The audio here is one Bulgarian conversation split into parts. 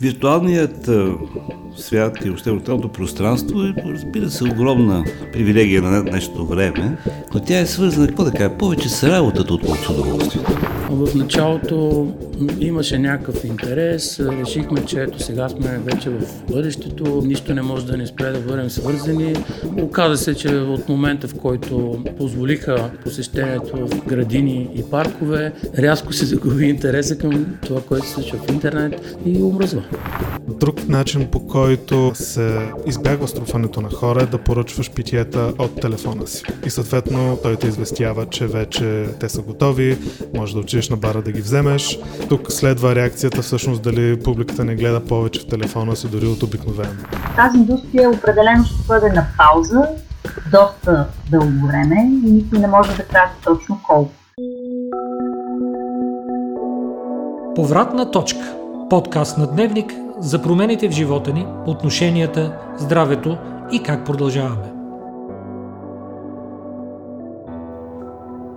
Виртуалният свят и въобще виртуалното пространство е, разбира се, огромна привилегия на днешното време, но тя е свързана, какво да кажа, повече с работата, отколкото с удоволствието. В началото имаше някакъв интерес, решихме, че ето сега сме вече в бъдещето, нищо не може да ни спре да бъдем свързани. Оказа се, че от момента, в който позволиха посещението в градини и паркове, рязко се загуби интереса към това, което се случва в интернет и омръзва. Друг начин по който се избягва струпването на хора е да поръчваш питиета от телефона си. И съответно той те известява, че вече те са готови, може да отидеш на бара да ги вземеш. Тук следва реакцията всъщност дали публиката не гледа повече в телефона си дори от обикновено. Тази индустрия определено ще бъде на пауза доста дълго време и никой не може да каже точно колко. Повратна точка. Подкаст на Дневник за промените в живота ни, отношенията, здравето и как продължаваме.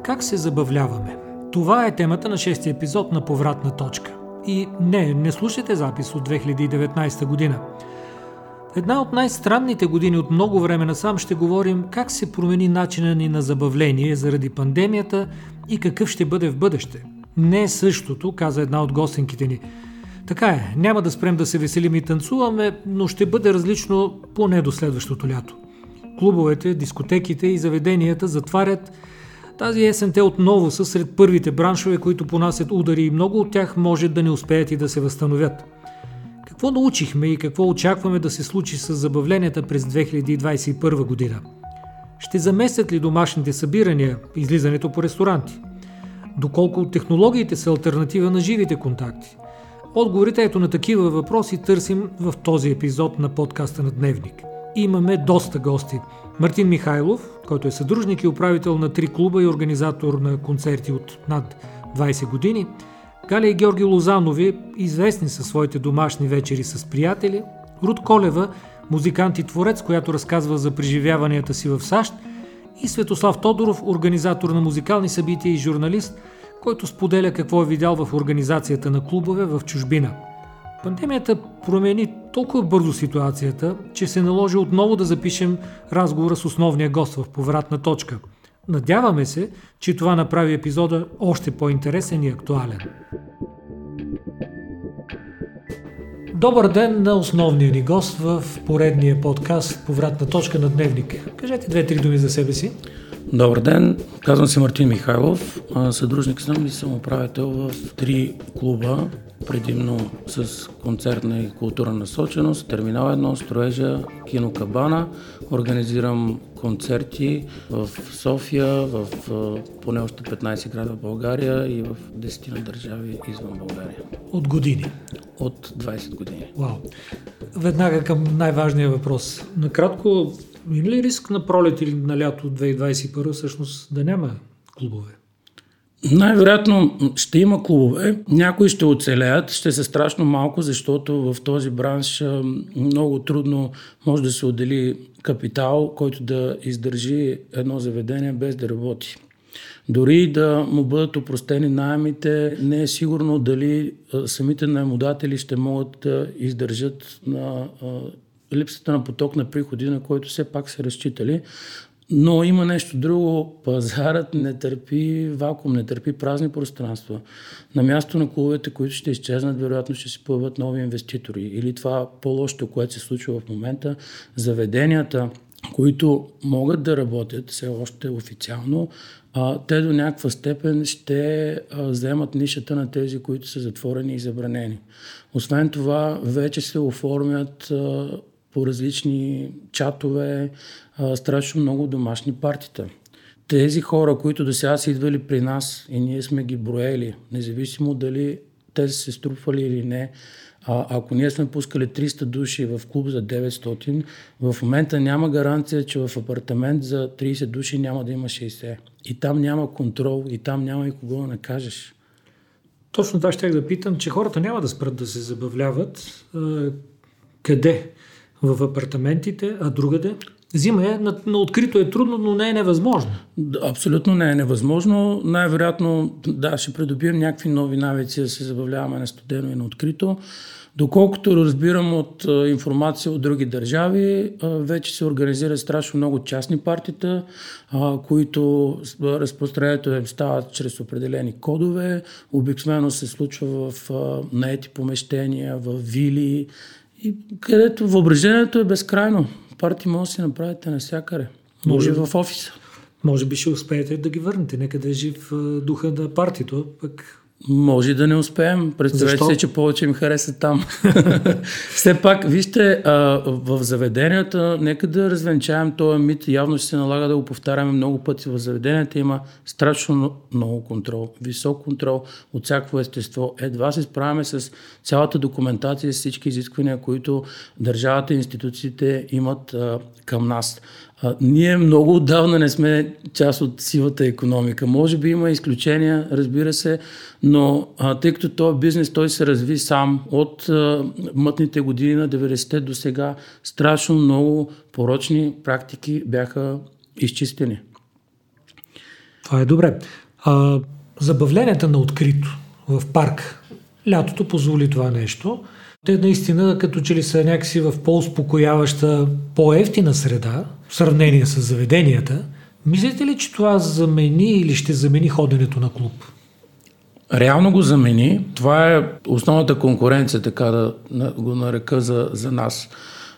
Как се забавляваме? Това е темата на шестия епизод на Повратна точка. И не, не слушайте запис от 2019 година. Една от най-странните години от много време насам ще говорим как се промени начина ни на забавление заради пандемията и какъв ще бъде в бъдеще. Не същото, каза една от гостенките ни. Така е, няма да спрем да се веселим и танцуваме, но ще бъде различно поне до следващото лято. Клубовете, дискотеките и заведенията затварят. Тази есен отново са сред първите браншове, които понасят удари и много от тях може да не успеят и да се възстановят. Какво научихме и какво очакваме да се случи с забавленията през 2021 година? Ще заместят ли домашните събирания, излизането по ресторанти? Доколко технологиите са альтернатива на живите контакти? Отговорите ето на такива въпроси търсим в този епизод на подкаста на Дневник. Имаме доста гости. Мартин Михайлов, който е съдружник и управител на три клуба и организатор на концерти от над 20 години. Галя и Георги Лозанови, известни със своите домашни вечери с приятели. Руд Колева, музикант и творец, която разказва за преживяванията си в САЩ. И Светослав Тодоров, организатор на музикални събития и журналист – който споделя какво е видял в организацията на клубове в чужбина. Пандемията промени толкова бързо ситуацията, че се наложи отново да запишем разговора с основния гост в повратна точка. Надяваме се, че това направи епизода още по-интересен и актуален. Добър ден на основния ни гост в поредния подкаст Повратна точка на Дневник. Кажете две-три думи за себе си. Добър ден, казвам се Мартин Михайлов, съдружник съм и съм управител в три клуба, предимно с концертна и културна насоченост, Терминал 1, Строежа, Кино Кабана. Организирам концерти в София, в поне още 15 града в България и в 10 на държави извън България. От години? От 20 години. Вау! Веднага към най-важния въпрос. Накратко, има ли риск на пролет или на лято 2021 всъщност да няма клубове? Най-вероятно ще има клубове. Някои ще оцелеят, ще са страшно малко, защото в този бранш много трудно може да се отдели капитал, който да издържи едно заведение без да работи. Дори да му бъдат опростени найемите, не е сигурно дали самите наемодатели ще могат да издържат на липсата на поток на приходи, на който все пак се разчитали. Но има нещо друго. Пазарът не търпи вакуум, не търпи празни пространства. На място на клубовете, които ще изчезнат, вероятно ще се появят нови инвеститори. Или това по-лошото, което се случва в момента, заведенията, които могат да работят все още официално, те до някаква степен ще вземат нишата на тези, които са затворени и забранени. Освен това, вече се оформят по различни чатове, а, страшно много домашни партита. Тези хора, които до сега са идвали при нас и ние сме ги броели, независимо дали те са се струпвали или не, а, ако ние сме пускали 300 души в клуб за 900, в момента няма гаранция, че в апартамент за 30 души няма да има 60. И там няма контрол, и там няма и кого да накажеш. Точно това ще да питам, че хората няма да спрат да се забавляват. Къде? В апартаментите, а другаде? Зима е, на, на открито е трудно, но не е невъзможно. Абсолютно не е невъзможно. Най-вероятно, да, ще придобием някакви нови навици да се забавляваме на студено и на открито. Доколкото разбирам от информация от други държави, вече се организират страшно много частни партита, които разпространението им става чрез определени кодове. Обикновено се случва в наети помещения, в вили, и където въображението е безкрайно. Парти може да си направите навсякъде. Може и в офиса. Може би ще успеете да ги върнете. Нека да е жив духа на партито, пък може да не успеем. Представете се, че повече им хареса там. Все пак, вижте, а, в заведенията, нека да развенчаем този мит. Явно ще се налага да го повтаряме много пъти. В заведенията има страшно много контрол. Висок контрол от всяко естество. Едва се справяме с цялата документация, с всички изисквания, които държавата и институциите имат а, към нас. А, ние много отдавна не сме част от сивата економика. Може би има изключения, разбира се, но а, тъй като този бизнес той се разви сам от а, мътните години на 90-те до сега, страшно много порочни практики бяха изчистени. Това е добре. А, забавленията на открито в парк. Лятото позволи това нещо. Те наистина като че ли са някакси в по-успокояваща, по-ефтина среда, в сравнение с заведенията. Мислите ли, че това замени или ще замени ходенето на клуб? Реално го замени. Това е основната конкуренция, така да го нарека за, за нас.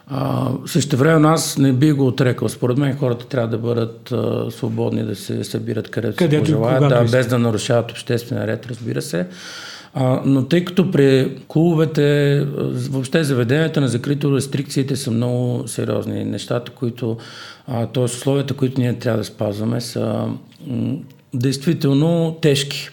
А, също време аз не би го отрекал. Според мен хората трябва да бъдат а, свободни да се събират където, където се пожелаят, да, без да нарушават обществения ред, разбира се. А, но тъй като при клубовете, въобще заведенията на закрито, рестрикциите са много сериозни. Нещата, които, т.е. условията, които ние трябва да спазваме, са м- действително тежки.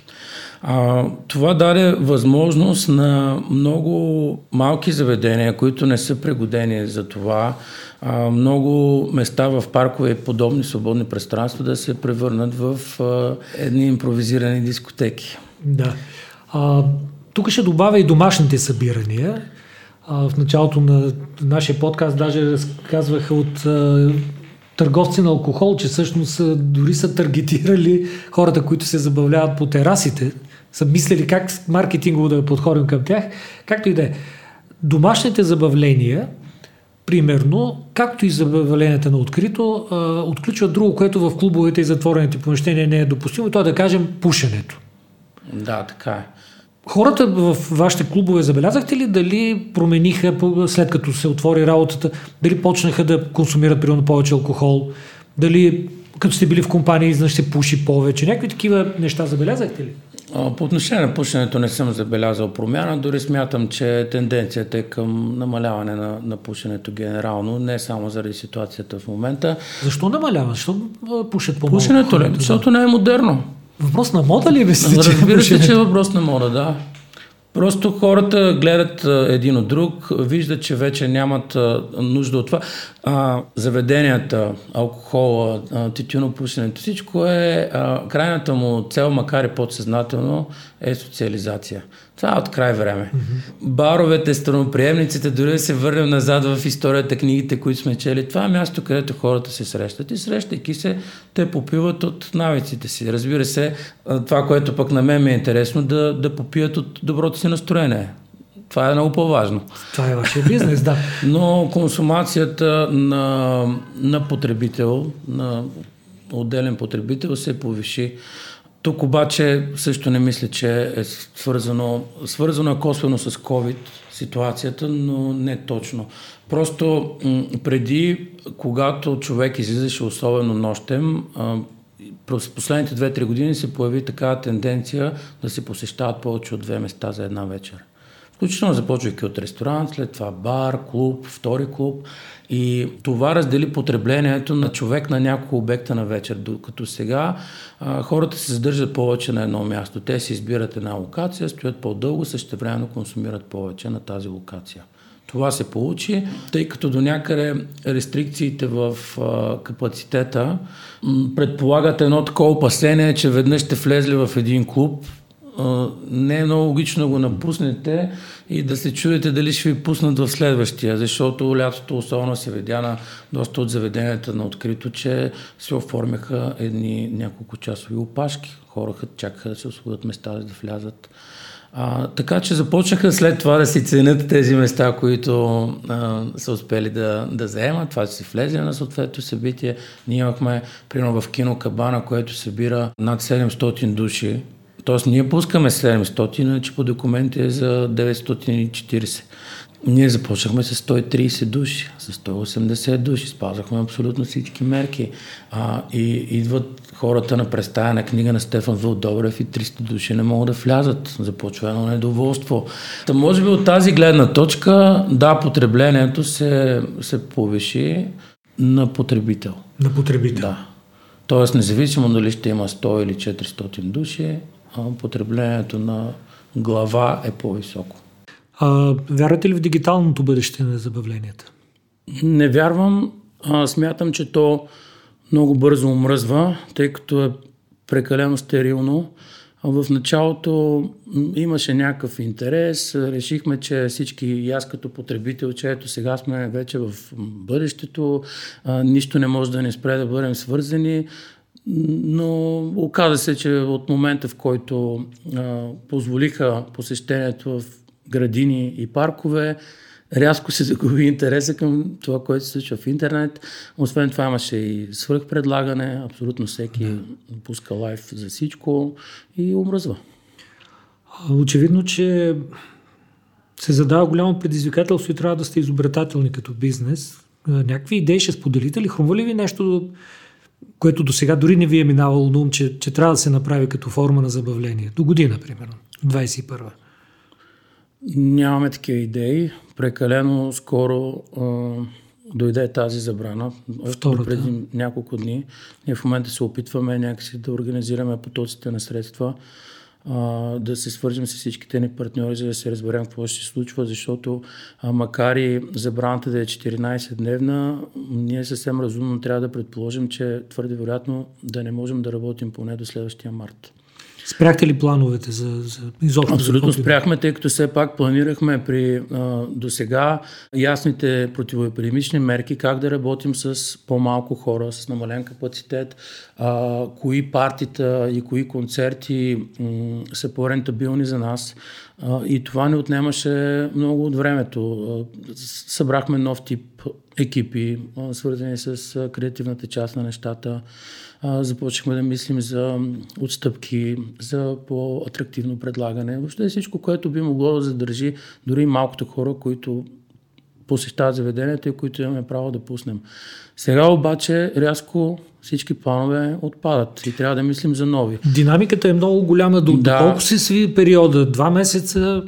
А, това даде възможност на много малки заведения, които не са пригодени за това, а, много места в паркове и подобни свободни пространства да се превърнат в а, едни импровизирани дискотеки. Да. А, тук ще добавя и домашните събирания. А, в началото на нашия подкаст даже разказваха от а, търговци на алкохол, че всъщност дори са таргетирали хората, които се забавляват по терасите. Са мислили как маркетингово да подходим към тях. Както и да е. Домашните забавления, примерно, както и забавленията на открито, а, отключват друго, което в клубовете и затворените помещения не е допустимо. Това да кажем пушенето. Да, така е. Хората в вашите клубове забелязахте ли дали промениха след като се отвори работата, дали почнаха да консумират примерно повече алкохол, дали като сте били в компания изнъж се пуши повече, някакви такива неща забелязахте ли? По отношение на пушенето не съм забелязал промяна, дори смятам, че тенденцията е към намаляване на, на пушенето генерално, не само заради ситуацията в момента. Защо намалява? Защо пушат по-малко? Пушенето ли? Защото не е модерно. Въпрос на мода ли е мислите? Разбира се, че е въпрос на мода, да. Просто хората гледат един от друг, виждат, че вече нямат нужда от това. А, заведенията, алкохола, тютюнопушенето, всичко е, а, крайната му цел, макар и подсъзнателно, е социализация. Това е от край време. Mm-hmm. Баровете, страноприемниците, дори да се върнем назад в историята, книгите, които сме чели, това е място, където хората се срещат и срещайки се, те попиват от навиците си. Разбира се, това, което пък на мен ми е интересно, да, да попият от доброто си настроение. Това е много по-важно. Това е вашия бизнес, да. Но консумацията на, на потребител, на отделен потребител се повиши. Тук обаче също не мисля, че е свързано, свързано е косвено с COVID ситуацията, но не точно. Просто преди, когато човек излизаше особено нощем, през последните 2-3 години се появи такава тенденция да се посещават повече от две места за една вечер. Включително започвайки от ресторант, след това бар, клуб, втори клуб. И това раздели потреблението на човек на няколко обекта на вечер. Докато сега а, хората се задържат повече на едно място. Те си избират една локация, стоят по-дълго, същевременно консумират повече на тази локация. Това се получи, тъй като до някъде рестрикциите в а, капацитета предполагат едно такова опасение, че веднъж сте влезли в един клуб, не е много логично да го напуснете и да се чуете дали ще ви пуснат в следващия, защото лятото, особено се видя на доста от заведенията на открито, че се оформяха едни няколко часови опашки. Хората чакаха да се освободят места, да влязат. А, така че започнаха след това да си ценят тези места, които а, са успели да, да заемат. Това си влезе на съответното събитие. Ние имахме, примерно в кино Кабана, което събира над 700 души. Тоест ние пускаме 700, че по документи е за 940. Ние започнахме с 130 души, с 180 души, спазвахме абсолютно всички мерки. А, и идват хората на представена книга на Стефан Вълдобрев и 300 души не могат да влязат. Започва едно недоволство. Та може би от тази гледна точка, да, потреблението се, се повиши на потребител. На потребител. Да. Тоест, независимо дали ще има 100 или 400 души, потреблението на глава е по-високо. А, вярвате ли в дигиталното бъдеще на забавленията? Не вярвам. А, смятам, че то много бързо омръзва, тъй като е прекалено стерилно. В началото имаше някакъв интерес, решихме, че всички и аз като потребител, че ето сега сме вече в бъдещето, а, нищо не може да ни спре да бъдем свързани, но оказа се, че от момента в който а, позволиха посещението в градини и паркове, рязко се загуби интереса към това, което се случва в интернет. Освен това имаше и свръхпредлагане, абсолютно всеки да. пуска лайф за всичко и омръзва. Очевидно, че се задава голямо предизвикателство и трябва да сте изобретателни като бизнес. Някакви идеи ще споделите ли? Хрумва ли ви нещо, което до сега дори не ви е минавало на ум, че, че трябва да се направи като форма на забавление? До година, примерно, 21 Нямаме такива идеи. Прекалено скоро а, дойде тази забрана. Втората. Преди няколко дни. Ние в момента се опитваме някакси да организираме потоците на средства, да се свържем с всичките ни партньори, за да се разберем какво ще се случва, защото макар и забраната да е 14-дневна, ние съвсем разумно трябва да предположим, че твърде вероятно да не можем да работим поне до следващия март. Спряхте ли плановете за, за изобщо? Абсолютно за спряхме, тъй като все пак планирахме при а, до сега ясните противоепидемични мерки, как да работим с по-малко хора, с намален капацитет, а, кои партита и кои концерти м- са по-рентабилни за нас. А, и това не отнемаше много от времето. Събрахме нов тип екипи, свързани с креативната част на нещата започнахме да мислим за отстъпки, за по-атрактивно предлагане. Въобще всичко, което би могло да задържи дори малкото хора, които посещават заведенията и които имаме право да пуснем. Сега обаче рязко всички планове отпадат и трябва да мислим за нови. Динамиката е много голяма. До, да. Колко се сви периода? Два месеца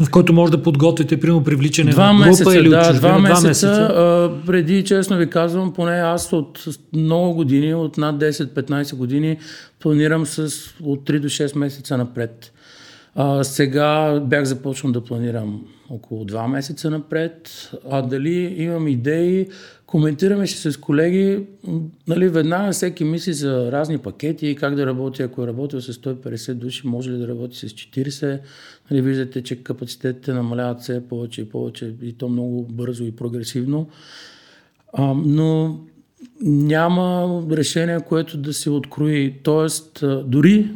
в който може да подготвите, примерно, привличане два на група месеца, или да, от два месеца, два месеца. А, преди, честно ви казвам, поне аз от много години, от над 10-15 години, планирам с от 3 до 6 месеца напред. А, сега бях започнал да планирам около 2 месеца напред, а дали имам идеи, коментираме ще с колеги, нали, веднага всеки мисли за разни пакети, как да работи, ако е работил с 150 души, може ли да работи с 40. Нали, виждате, че капацитетите намаляват все повече и повече и то много бързо и прогресивно. А, но няма решение, което да се открои. Тоест, дори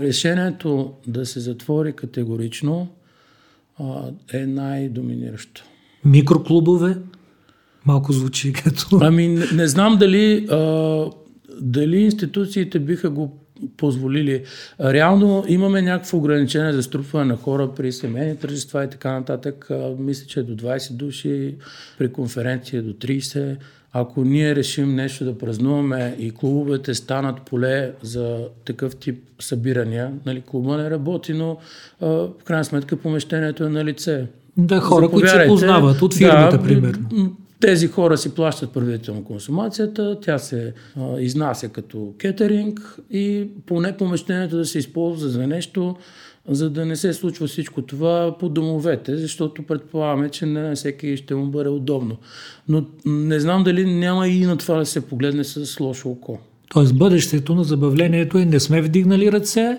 решението да се затвори категорично е най-доминиращо. Микроклубове? Малко звучи като... Ами не, не знам дали, а, дали институциите биха го позволили. Реално имаме някакво ограничение за струпване на хора при семейни тържества и така нататък. Мисля, че е до 20 души, при конференция до 30. Ако ние решим нещо да празнуваме и клубовете станат поле за такъв тип събирания, нали, клуба не работи, но а, в крайна сметка помещението е на лице. Да, хора, които се познават от фирмата, да, примерно. Тези хора си плащат предварително консумацията, тя се а, изнася като кетеринг и поне помещението да се използва за нещо, за да не се случва всичко това по домовете, защото предполагаме, че не всеки ще му бъде удобно. Но не знам дали няма и на това да се погледне с лошо око. Тоест бъдещето на забавлението е не сме вдигнали ръце,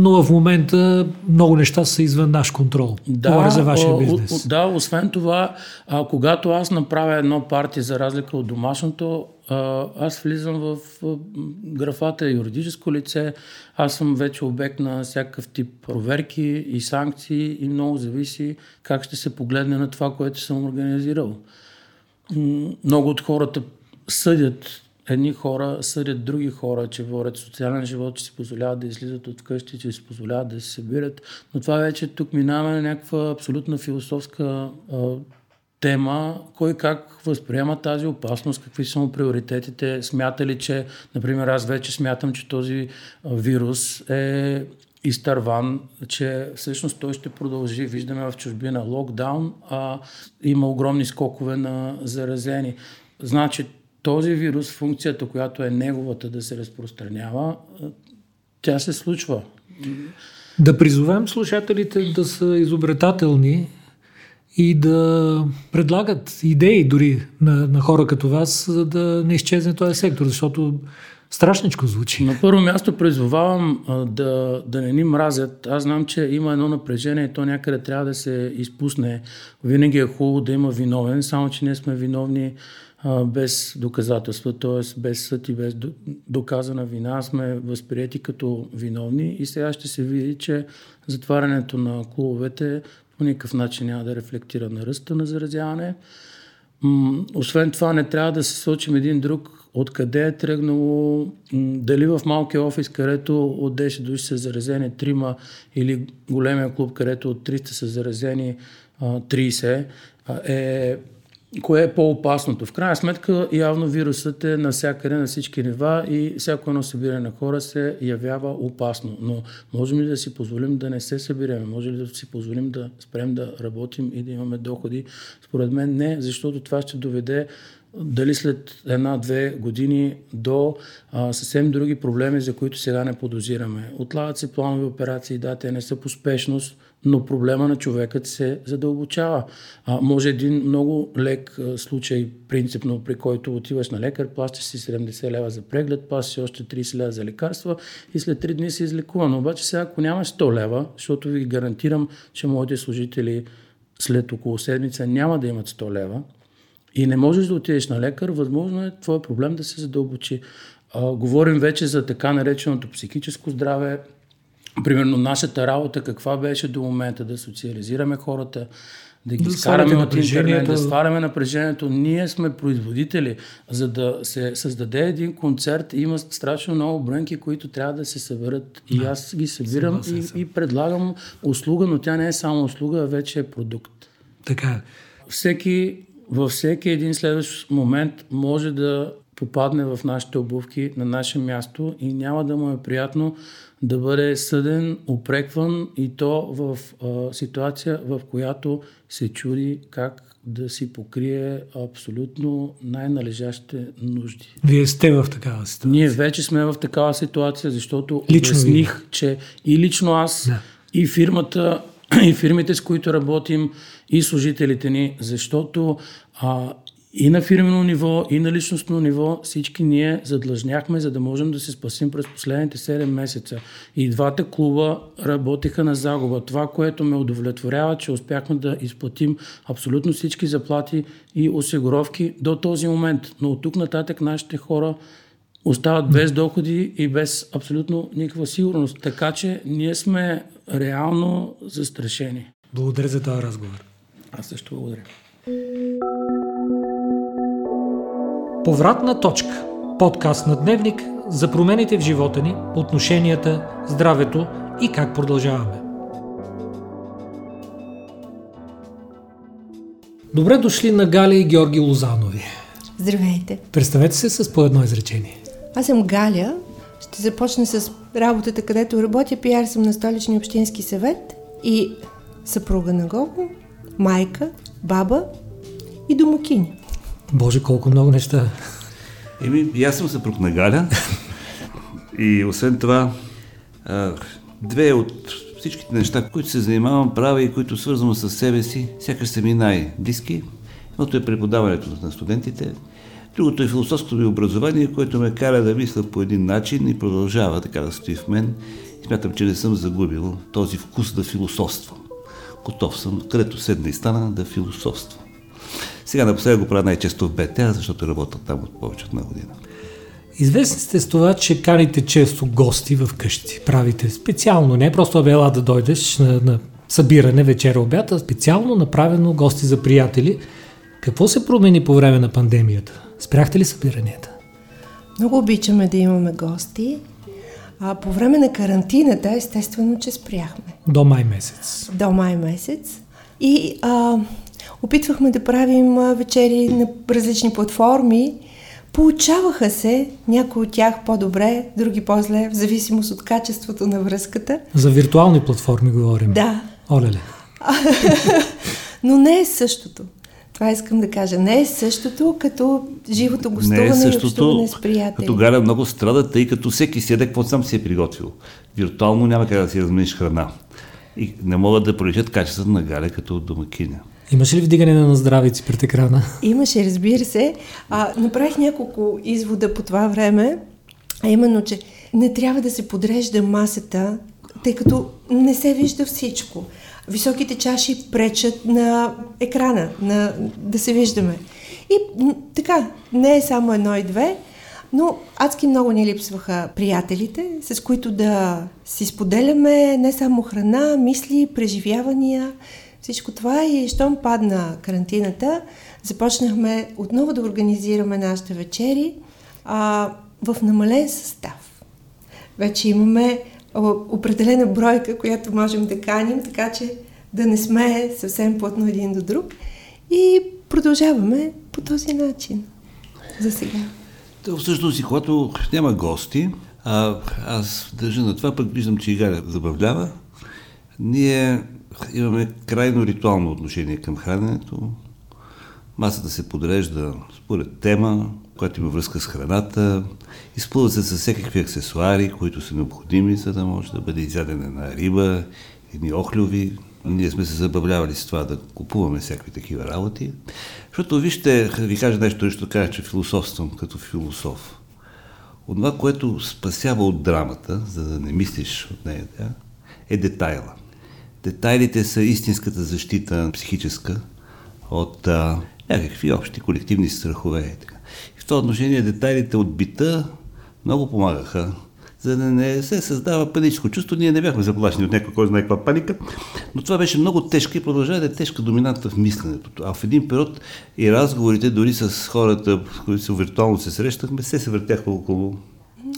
но в момента много неща са извън наш контрол. Да, Говоря за вашия бизнес. Да, освен това, а, когато аз направя едно парти за разлика от домашното, а, аз влизам в а, графата юридическо лице, аз съм вече обект на всякакъв тип проверки и санкции и много зависи как ще се погледне на това, което съм организирал. Много от хората съдят едни хора съдят други хора, че водят социален живот, че си позволяват да излизат от къщи, че си позволяват да се събират. Но това вече тук минаваме на някаква абсолютна философска а, тема, кой как възприема тази опасност, какви са му приоритетите, смята ли, че, например, аз вече смятам, че този вирус е изтърван, че всъщност той ще продължи. Виждаме в чужбина локдаун, а има огромни скокове на заразени. Значи този вирус, функцията, която е неговата да се разпространява, тя се случва. Да призовем слушателите да са изобретателни и да предлагат идеи дори на, на хора като вас, за да не изчезне този сектор, защото страшничко звучи. На първо място призовавам да, да не ни мразят. Аз знам, че има едно напрежение и то някъде трябва да се изпусне. Винаги е хубаво да има виновен, само че ние сме виновни без доказателства, т.е. без съд и без доказана вина сме възприяти като виновни и сега ще се види, че затварянето на клубовете по никакъв начин няма да рефлектира на ръста на заразяване. Освен това не трябва да се сочим един друг откъде е тръгнало, дали в малкия офис, където от 10 души са заразени трима или големия клуб, където от 300 са заразени 30, е Кое е по-опасното? В крайна сметка, явно вирусът е навсякъде, на всички нива и всяко едно събиране на хора се явява опасно. Но можем ли да си позволим да не се събираме? Може ли да си позволим да спрем да работим и да имаме доходи? Според мен не, защото това ще доведе дали след една-две години до а, съвсем други проблеми, за които сега не подозираме. Отлагат се планови операции, да, те не са по спешност, но проблема на човекът се задълбочава. А, може един много лек а, случай, принципно, при който отиваш на лекар, плащаш си 70 лева за преглед, плащаш си още 30 лева за лекарства и след 3 дни си излекуван. Обаче сега, ако нямаш 100 лева, защото ви гарантирам, че моите служители след около седмица няма да имат 100 лева, и не можеш да отидеш на лекар, възможно е твой проблем да се задълбочи. А, говорим вече за така нареченото психическо здраве. Примерно нашата работа каква беше до момента да социализираме хората, да ги да скараме от интернет, да сваряме напрежението. Ние сме производители. За да се създаде един концерт, има страшно много брънки, които трябва да се съберат. И аз ги събирам и, и предлагам услуга, но тя не е само услуга, а вече е продукт. Така. Всеки във всеки един следващ момент може да попадне в нашите обувки на наше място и няма да му е приятно да бъде съден, упрекван и то в а, ситуация, в която се чуди как да си покрие абсолютно най-належащите нужди. Вие сте в такава ситуация. Ние вече сме в такава ситуация, защото лично обясних, ви. че и лично аз, да. и фирмата, и фирмите, с които работим, и служителите ни, защото а, и на фирмено ниво, и на личностно ниво всички ние задлъжняхме, за да можем да се спасим през последните 7 месеца. И двата клуба работеха на загуба. Това, което ме удовлетворява, че успяхме да изплатим абсолютно всички заплати и осигуровки до този момент. Но от тук нататък нашите хора остават без доходи и без абсолютно никаква сигурност. Така че ние сме реално застрашени. Благодаря за този разговор. Аз също благодаря. Повратна точка. Подкаст на Дневник за промените в живота ни, отношенията, здравето и как продължаваме. Добре дошли на Галя и Георги Лозанови. Здравейте. Представете се с по едно изречение. Аз съм Галя. Ще започна с работата, където работя. Пиар съм на столичния общински съвет и съпруга на Гого, майка, баба и домакиня. Боже, колко много неща. Еми, и аз съм съпруг на Галя. и освен това, две от всичките неща, които се занимавам, правя и които свързвам с себе си, сякаш са ми най-близки. Едното е преподаването на студентите, другото е философското ми образование, което ме кара да мисля по един начин и продължава така да стои в мен. смятам, че не съм загубил този вкус да философствам. Готов съм, където седна и стана, да философствам. Сега напоследък го правя най-често в БТА, защото работя там от повече от една година. Известни сте с това, че каните често гости в къщи. Правите специално, не просто абела да дойдеш на, на събиране вечера обята, специално направено гости за приятели. Какво се промени по време на пандемията? Спряхте ли събиранията? Много обичаме да имаме гости. А по време на карантината, естествено, че спряхме. До май месец. До май месец. И а, опитвахме да правим вечери на различни платформи. Получаваха се, някои от тях по-добре, други по-зле, в зависимост от качеството на връзката. За виртуални платформи говорим. Да. Олеле. Но не е същото. Това искам да кажа. Не е същото като живото гостуване не е и същото, общуване с приятели. като Галя много страда, тъй като всеки седе какво сам си е приготвил. Виртуално няма как да си размениш храна. И не могат да проличат качеството на Галя като домакиня. Имаше ли вдигане на здравици пред екрана? Имаше, разбира се. А, направих няколко извода по това време, а именно, че не трябва да се подрежда масата, тъй като не се вижда всичко. Високите чаши пречат на екрана, на, да се виждаме. И така, не е само едно и две, но адски много ни липсваха приятелите, с които да си споделяме не само храна, мисли, преживявания, всичко това и щом падна карантината, започнахме отново да организираме нашите вечери а, в намален състав. Вече имаме определена бройка, която можем да каним, така че да не сме съвсем плътно един до друг. И продължаваме по този начин. За сега. То всъщност и когато няма гости, а аз държа на това, пък виждам, че и Галя забавлява, ние имаме крайно ритуално отношение към храненето. Масата се подрежда според тема, която има връзка с храната. Изплуват се с всякакви аксесуари, които са необходими, за да може да бъде изядена една риба, едни охлюви. Ние сме се забавлявали с това да купуваме всякакви такива работи. Защото вижте, ви кажа нещо, да кажа, че философствам като философ. Онова, което спасява от драмата, за да не мислиш от нея, да, е детайла. Детайлите са истинската защита психическа от а, някакви общи колективни страхове. Така. Това отношение детайлите от бита много помагаха, за да не се създава паническо чувство. Ние не бяхме заплашени от някой, кой знае каква паника, но това беше много тежка и продължава да е тежка доминанта в мисленето. А в един период и разговорите, дори с хората, които се виртуално се срещахме, се се въртяха около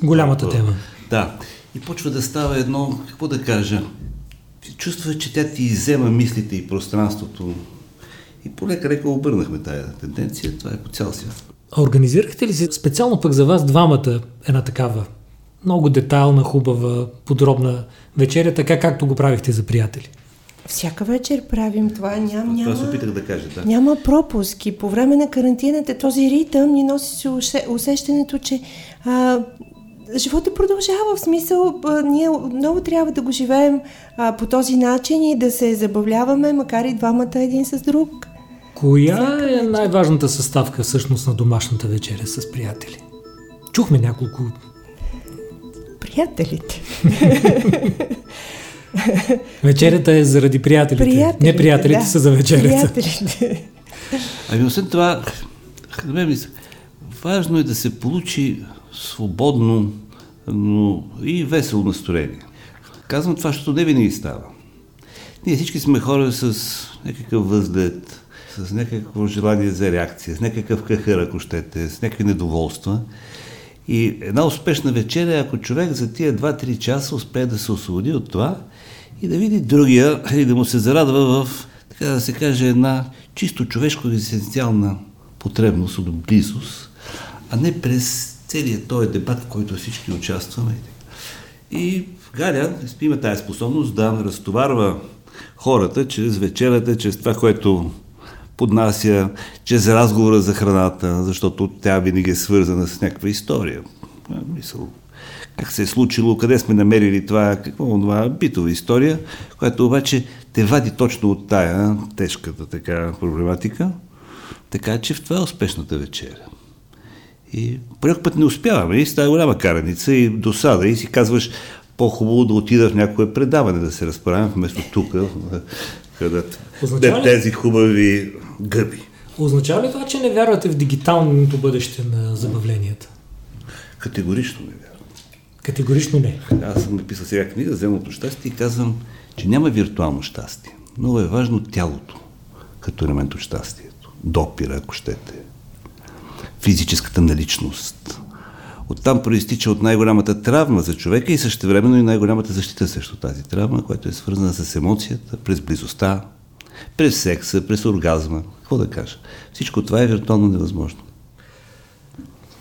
Голямата тема. да. И почва да става едно, какво да кажа, чувства, че тя ти иззема мислите и пространството. И полека-лека обърнахме тая тенденция. Това е по цял свят. А Организирахте ли си специално пък за вас двамата една такава много детайлна, хубава, подробна вечеря, така както го правихте за приятели? Всяка вечер правим това. Ням, Това се няма, опитах да кажа, да. няма пропуски. По време на карантината този ритъм ни носи усещането, че а, живота продължава. В смисъл, а, ние много трябва да го живеем а, по този начин и да се забавляваме, макар и двамата един с друг. Коя е най-важната съставка всъщност на домашната вечеря с приятели? Чухме няколко. Приятелите. Вечерята е заради приятелите. Приятелите, Не приятелите да. са за вечерята. Приятелите. Ами освен това, важно е да се получи свободно, но и весело настроение. Казвам това, защото не винаги става. Ние всички сме хора с някакъв възглед, с някакво желание за реакция, с някакъв кахър, ако щете, с някакви недоволства. И една успешна вечеря, ако човек за тия 2-3 часа успее да се освободи от това и да види другия и да му се зарадва в, така да се каже, една чисто човешко екзистенциална потребност от близост, а не през целият този дебат, в който всички участваме. И Галя има тази способност да разтоварва хората чрез вечерята, чрез това, което поднася, чрез разговора за храната, защото тя винаги е свързана с някаква история. Мисъл, как се е случило, къде сме намерили това, какво това битова история, която обаче те вади точно от тая тежката така проблематика. Така че в това е успешната вечеря. И понякога път не успяваме и става голяма караница и досада и си казваш, по-хубаво да отида в някое предаване, да се разправям вместо тук, където Означава ли- тези хубави гъби. Означава ли това, че не вярвате в дигиталното бъдеще на забавленията? Категорично не вярвам. Категорично не. Аз съм написал сега книга Земното щастие и казвам, че няма виртуално щастие. Много е важно тялото като елемент от щастието. Допира, ако щете. Физическата наличност. Оттам проистича от най-голямата травма за човека и същевременно и най-голямата защита срещу тази травма, която е свързана с емоцията, през близостта, през секса, през оргазма. Какво да кажа? Всичко това е виртуално невъзможно.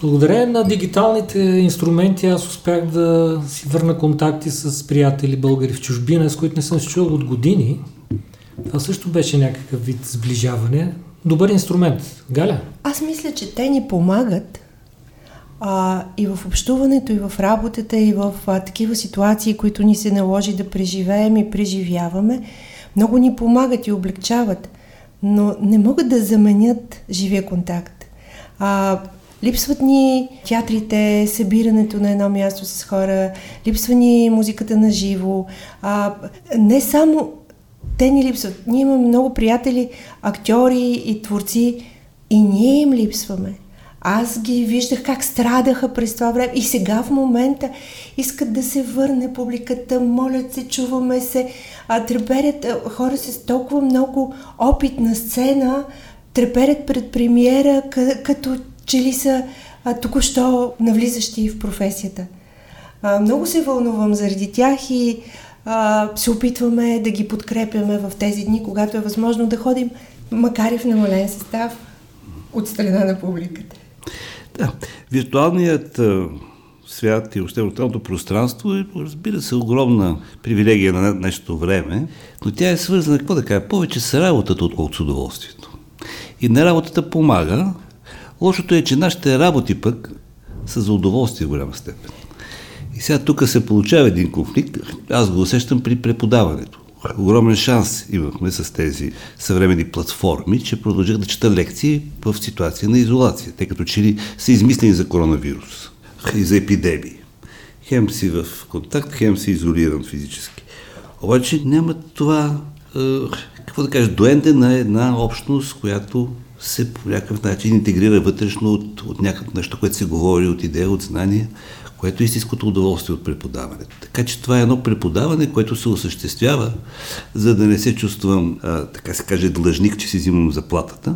Благодарение на дигиталните инструменти аз успях да си върна контакти с приятели българи в чужбина, с които не съм се чувал от години. Това също беше някакъв вид сближаване. Добър инструмент. Галя? Аз мисля, че те ни помагат а, и в общуването, и в работата, и в а, такива ситуации, които ни се наложи да преживеем и преживяваме. Много ни помагат и облегчават, но не могат да заменят живия контакт. А, липсват ни театрите, събирането на едно място с хора, липсва ни музиката на живо. А, не само те ни липсват. Ние имаме много приятели, актьори и творци и ние им липсваме. Аз ги виждах как страдаха през това време и сега в момента искат да се върне публиката, молят се, чуваме се, а, треперят а, хора с толкова много опит на сцена, треперят пред премиера, като че ли са а, току-що навлизащи в професията. А, много се вълнувам заради тях и а, се опитваме да ги подкрепяме в тези дни, когато е възможно да ходим, макар и в намален състав, от страна на публиката. Да, виртуалният свят и въобще виртуалното пространство е, разбира се, огромна привилегия на днешното време, но тя е свързана, какво да кажа, повече с работата, отколкото с удоволствието. И на работата помага. Лошото е, че нашите работи пък са за удоволствие в голяма степен. И сега тук се получава един конфликт. Аз го усещам при преподаването. Огромен шанс имахме с тези съвременни платформи, че продължах да чета лекции в ситуация на изолация, тъй като че ли са измислени за коронавирус и за епидемии. Хем си в контакт, хем си изолиран физически. Обаче няма това, е, какво да кажа, доенде на една общност, която се по някакъв начин интегрира вътрешно от, от някакво нещо, което се говори, от идея, от знание, което е истинското удоволствие от преподаването. Така че това е едно преподаване, което се осъществява, за да не се чувствам, а, така се каже, длъжник, че си взимам заплатата,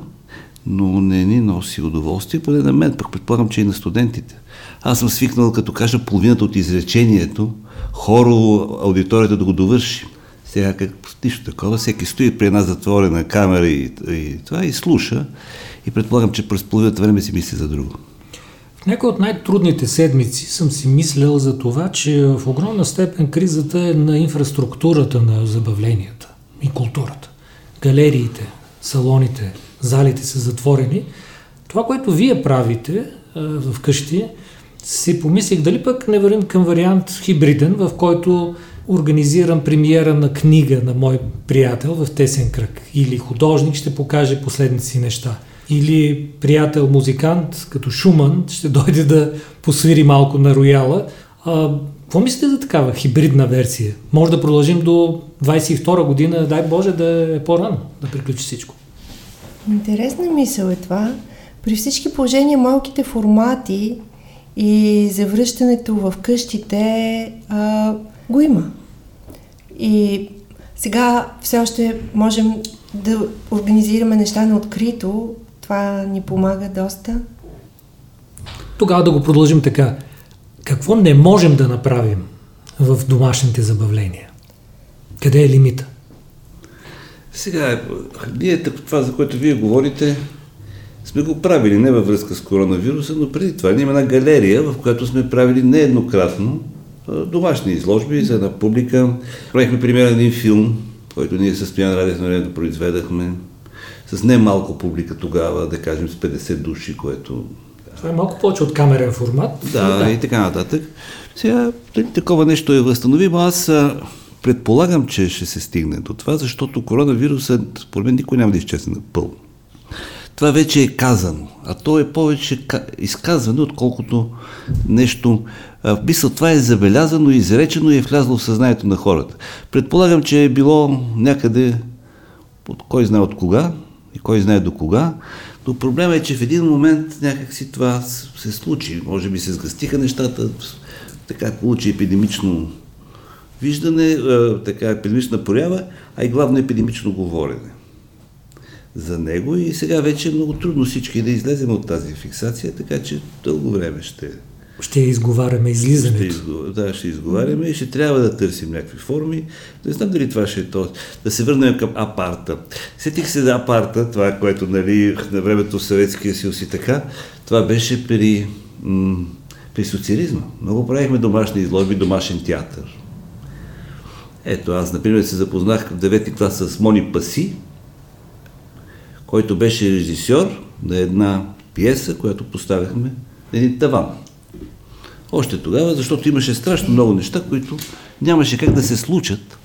но не ни носи удоволствие, поне на мен, пък предполагам, че и на студентите. Аз съм свикнал, като кажа половината от изречението, хоро аудиторията да го довърши. Сега как нищо такова, всеки стои при една затворена камера и, и това и слуша и предполагам, че през половината време си мисли за друго. В някои от най-трудните седмици съм си мислял за това, че в огромна степен кризата е на инфраструктурата на забавленията и културата. Галериите, салоните, залите са затворени. Това, което вие правите а, вкъщи, си помислих дали пък не вървим към вариант хибриден, в който организирам премиера на книга на мой приятел в тесен кръг. Или художник ще покаже последните си неща. Или приятел музикант, като Шуман, ще дойде да посвири малко на рояла. А, какво мислите за такава хибридна версия? Може да продължим до 22 година, дай Боже да е по-рано да приключи всичко. Интересна мисъл е това. При всички положения малките формати и завръщането в къщите а, го има. И сега все още можем да организираме неща на открито. Това ни помага доста. Тогава да го продължим така. Какво не можем да направим в домашните забавления? Къде е лимита? Сега, ние това, за което вие говорите, сме го правили не във връзка с коронавируса, но преди това ние има една галерия, в която сме правили нееднократно домашни изложби за една публика. Правихме примерно един филм, който ние с Стоян Радев на времето произведахме, с немалко публика тогава, да кажем с 50 души, което... Това е малко повече от камерен формат. Да, да. и така нататък. Сега, дали такова нещо е възстановимо, аз предполагам, че ще се стигне до това, защото коронавирусът, според мен, никой няма да изчезне напълно. това вече е казано. А то е повече изказване, отколкото нещо. Мисля, това е забелязано, изречено и е влязло в съзнанието на хората. Предполагам, че е било някъде от кой знае от кога и кой знае до кога, но проблема е, че в един момент някакси това се случи. Може би се сгъстиха нещата, така получи епидемично виждане, така епидемична проява, а и главно епидемично говорене за него и сега вече е много трудно всички да излезем от тази фиксация, така че дълго време ще... Ще изговаряме излизането. Ще изго... Да, ще изговаряме и ще трябва да търсим някакви форми. Не знам дали това ще е то. Да се върнем към апарта. Сетих се за апарта, това, което нали, на времето в Съветския съюз и така, това беше при, м- при социализма. Много правихме домашни изложби, домашен театър. Ето, аз, например, се запознах в 9 клас с Мони Паси, който беше режисьор на една пиеса, която поставяхме на един таван. Още тогава, защото имаше страшно много неща, които нямаше как да се случат.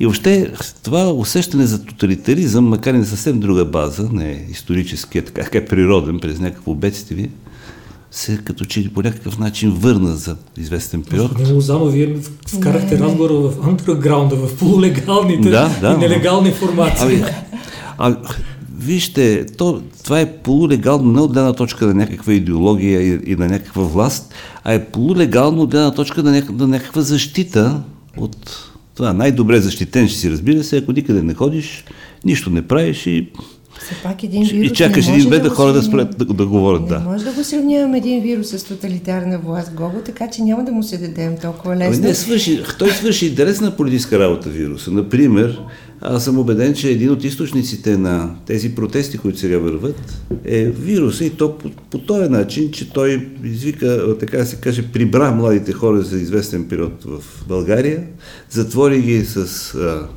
И въобще това усещане за тоталитаризъм, макар и на съвсем друга база, не исторически, така, така е природен, през някакво бедствие, се като че по някакъв начин върна за известен период. Господин Лозанов, вие вкарахте разговора в андерграунда, в полулегалните да, да, и нелегални формации. Ами, а, Вижте, то, това е полулегално не от гледна точка на някаква идеология и, и на някаква власт, а е полулегално от гледна точка на, няк, на някаква защита от това. Най-добре защитен ще си разбира се, ако никъде не ходиш, нищо не правиш и все пак един вирус и чакаш един бед да, хора да спрят да, да говорят. Не да. може да го сравняваме един вирус с тоталитарна власт, Гого, така че няма да му се дадем толкова лесно. Ами не, свърши, той свърши интересна политическа работа вируса. Например, аз съм убеден, че един от източниците на тези протести, които сега върват, е вируса и то по, по този начин, че той извика, така да се каже, прибра младите хора за известен период в България, затвори ги с а,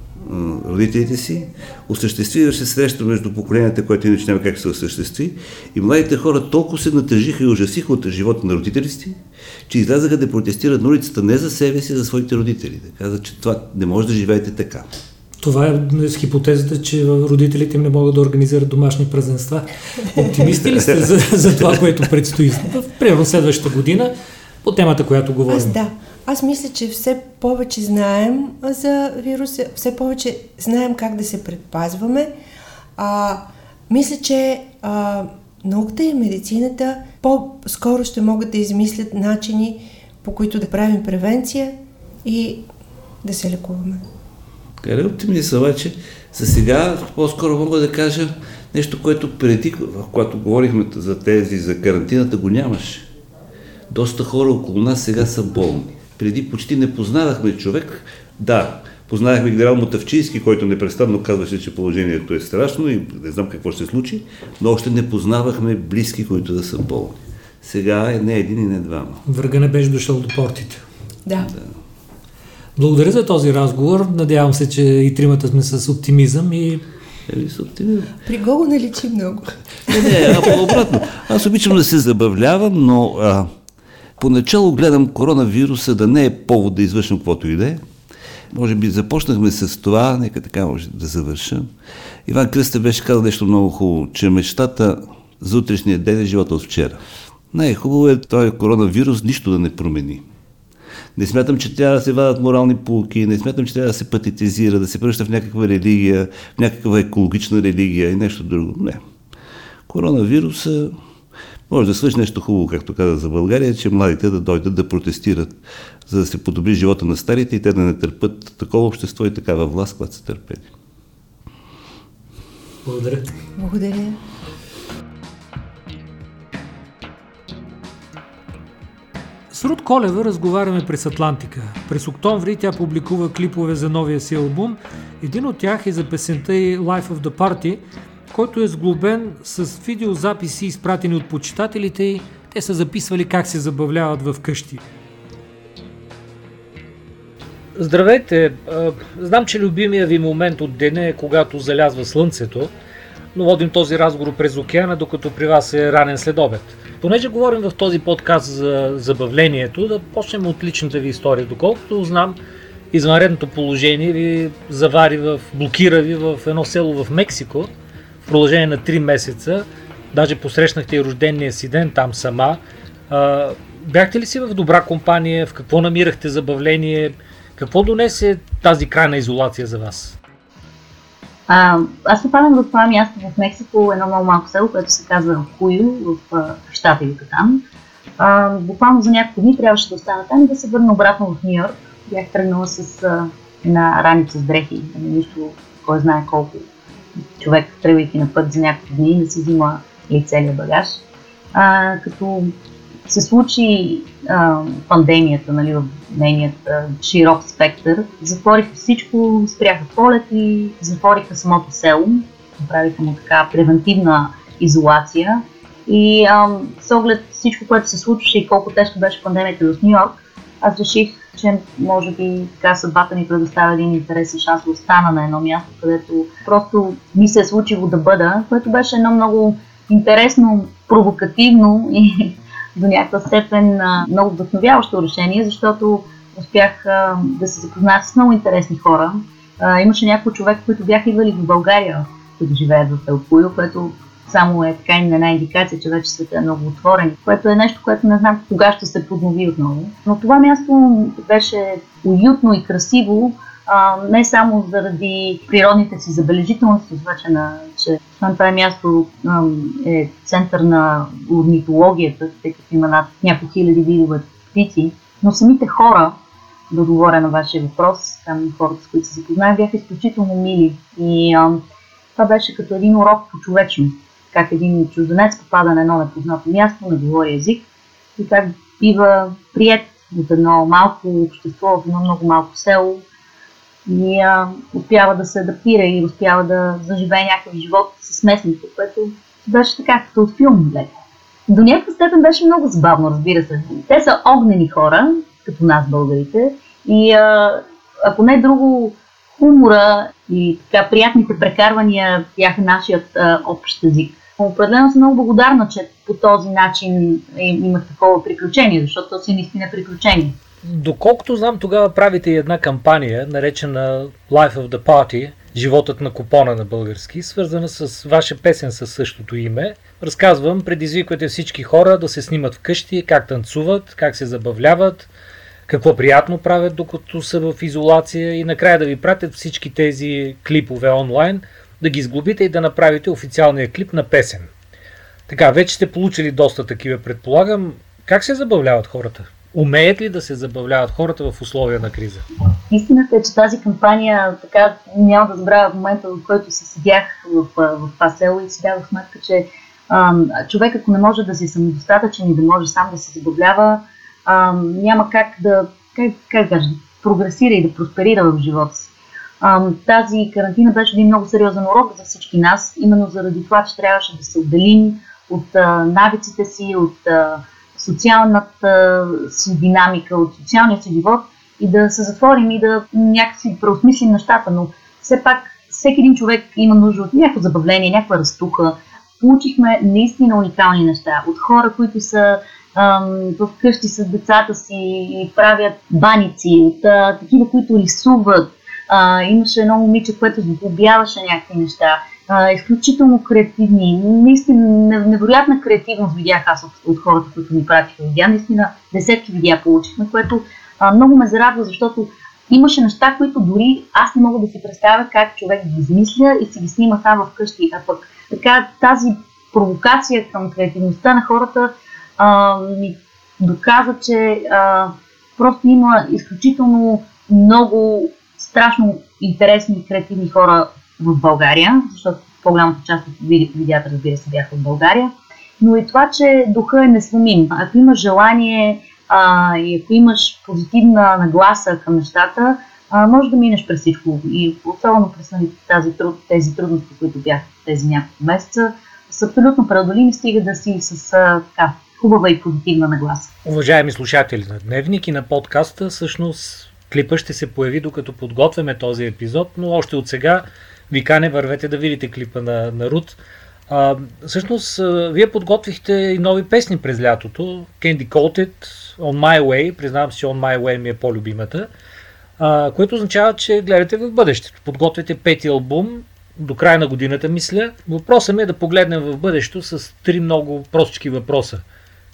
родителите си, осъществиваше среща между поколенията, което иначе няма как се осъществи. И младите хора толкова се натъжиха и ужасиха от живота на родителите си, че излязаха да протестират на улицата не за себе си, а за своите родители. Да казват, че това не може да живеете така. Това е с хипотезата, че родителите им не могат да организират домашни празненства. Оптимисти ли сте за, за това, което предстои? Примерно следващата година по темата, която говорим. Аз да. Аз мисля, че все повече знаем за вируса, все повече знаем как да се предпазваме. А, мисля, че а, науката и медицината по-скоро ще могат да измислят начини, по които да правим превенция и да се лекуваме. Къде оптимист, обаче за сега по-скоро мога да кажа нещо, което преди, когато говорихме за тези, за карантината, го нямаше. Доста хора около нас сега са болни. Преди почти не познавахме човек. Да, познавахме генерал Мотавчийски, който непрестанно казваше, че положението е страшно и не знам какво ще се случи, но още не познавахме близки, които да са болни. Сега е не един и не двама. Врага не беше дошъл до портите. Да. да. Благодаря за този разговор. Надявам се, че и тримата сме с оптимизъм и Ели с оптимизъм. При Гого не личи много. Не, не, а обратно. Аз обичам да се забавлявам, но а, поначало гледам коронавируса да не е повод да извършим каквото и да е. Може би започнахме с това, нека така може да завърша. Иван Кръста беше казал нещо много хубаво, че мечтата за утрешния ден е живота от вчера. Най-хубаво е този коронавирус нищо да не промени. Не смятам, че трябва да се вадат морални полки, не смятам, че трябва да се патетизира, да се пръща в някаква религия, в някаква екологична религия и нещо друго. Не. Коронавируса може да свърши нещо хубаво, както каза за България, че младите да дойдат да протестират, за да се подобри живота на старите и те да не търпят такова общество и такава власт, която са търпели. Благодаря. Благодаря. С Руд Колева разговаряме през Атлантика. През октомври тя публикува клипове за новия си албум. Един от тях е за песента и Life of the Party, който е сглобен с видеозаписи, изпратени от почитателите и те са записвали как се забавляват в къщи. Здравейте! Знам, че любимия ви момент от деня е когато залязва слънцето, но водим този разговор през океана, докато при вас е ранен следобед. Понеже говорим в този подкаст за забавлението, да почнем от личната ви история. Доколкото знам, извънредното положение ви завари в, блокира ви в едно село в Мексико продължение на 3 месеца даже посрещнахте и рождения си ден там сама. А, бяхте ли си в добра компания? В какво намирахте забавление? Какво донесе тази крайна изолация за вас? А, аз попадам в това място в Мексико, едно много малко село, което се казва Куйо, в, в щата Юкатан. Буквално за няколко дни трябваше да остана там и да се върна обратно в Нью Йорк. Бях тръгнала с една раница с дрехи, нали, нищо, кой знае колко човек, тръгвайки на път за няколко дни, да си взима и целият багаж. А, като се случи а, пандемията нали, в нейният широк спектър, затвориха всичко, спряха полети, затвориха самото село, направиха му така превентивна изолация и а, с оглед всичко, което се случваше и колко тежко беше пандемията в Нью Йорк, аз реших, че може би така съдбата ми предоставя един интересен шанс да остана на едно място, където просто ми се е случило да бъда, което беше едно много интересно, провокативно и до някаква степен много вдъхновяващо решение, защото успях да се запозная с много интересни хора. Имаше някои човек, които бяха идвали в България, които живеят в Елкуйо, което само е така и една индикация, че вече света е много отворен, което е нещо, което не знам кога ще се поднови отново. Но това място беше уютно и красиво, а, не само заради природните си забележителности, че това е място а, е център на орнитологията, тъй като има над няколко хиляди видове птици, но самите хора, да отговоря на вашия въпрос, там хората, с които се запознах, бяха изключително мили. И а, това беше като един урок по човечност. Как един чужденец попада на едно непознато място, не говори език и как бива прият от едно малко общество, в едно много малко село, и а, успява да се адаптира и успява да заживее някакъв живот с местните, което беше така, като от филм леко. До някаква степен беше много забавно, разбира се. Те са огнени хора, като нас българите, и а, ако не друго, хумора и така приятните прекарвания бяха нашият а, общ език. Определено съм много благодарна, че по този начин имах такова приключение, защото то си наистина приключение. Доколкото знам, тогава правите и една кампания, наречена Life of the Party, животът на купона на български, свързана с ваша песен със същото име. Разказвам, предизвиквате всички хора да се снимат вкъщи, как танцуват, как се забавляват, какво приятно правят докато са в изолация и накрая да ви пратят всички тези клипове онлайн, да ги сглобите и да направите официалния клип на песен. Така, вече сте получили доста такива, предполагам. Как се забавляват хората? Умеят ли да се забавляват хората в условия на криза? Истината е, че тази кампания, така няма да забравя в момента, в който се седях в, в това село и си дадох сметка, че а, човек, ако не може да си самодостатъчен и да може сам да се забавлява, а, няма как да, как, как да прогресира и да просперира в живота си. Тази карантина беше един много сериозен урок за всички нас, именно заради това, че трябваше да се отделим от навиците си, от социалната си динамика, от социалния си живот и да се затворим и да някакси преосмислим нещата, но все пак всеки един човек има нужда от някакво забавление, някаква разтуха. Получихме наистина уникални неща от хора, които са в къщи с децата си и правят баници, от а, такива, които рисуват. А, имаше едно момиче, което сглобяваше някакви неща а, изключително креативни. Наистина невероятна креативност видях аз от, от хората, които ми пратиха видеа. Наистина десетки видеа получихме, което а, много ме зарадва, защото имаше неща, които дори аз не мога да си представя как човек ги измисля и си ги снима сам вкъщи. А пък така тази провокация към креативността на хората а, ми доказа, че а, просто има изключително много страшно интересни и креативни хора в България, защото по-голямата част от видеята, разбира се, бяха в България, но и това, че духа е несломим. Ако имаш желание а, и ако имаш позитивна нагласа към нещата, а, може да минеш през всичко. И особено през тази, тези трудности, които бяха тези няколко месеца, са абсолютно преодолими, стига да си с а, така, хубава и позитивна нагласа. Уважаеми слушатели на Дневник и на подкаста, всъщност клипа ще се появи докато подготвяме този епизод, но още от сега Викане, вървете да видите клипа на, на Рут. А, всъщност, вие подготвихте и нови песни през лятото. Candy Coated, On My Way, признавам си, On My Way ми е по-любимата, а, което означава, че гледате в бъдещето. Подготвяте пети албум, до края на годината, мисля. Въпросът ми е да погледнем в бъдещето с три много простички въпроса.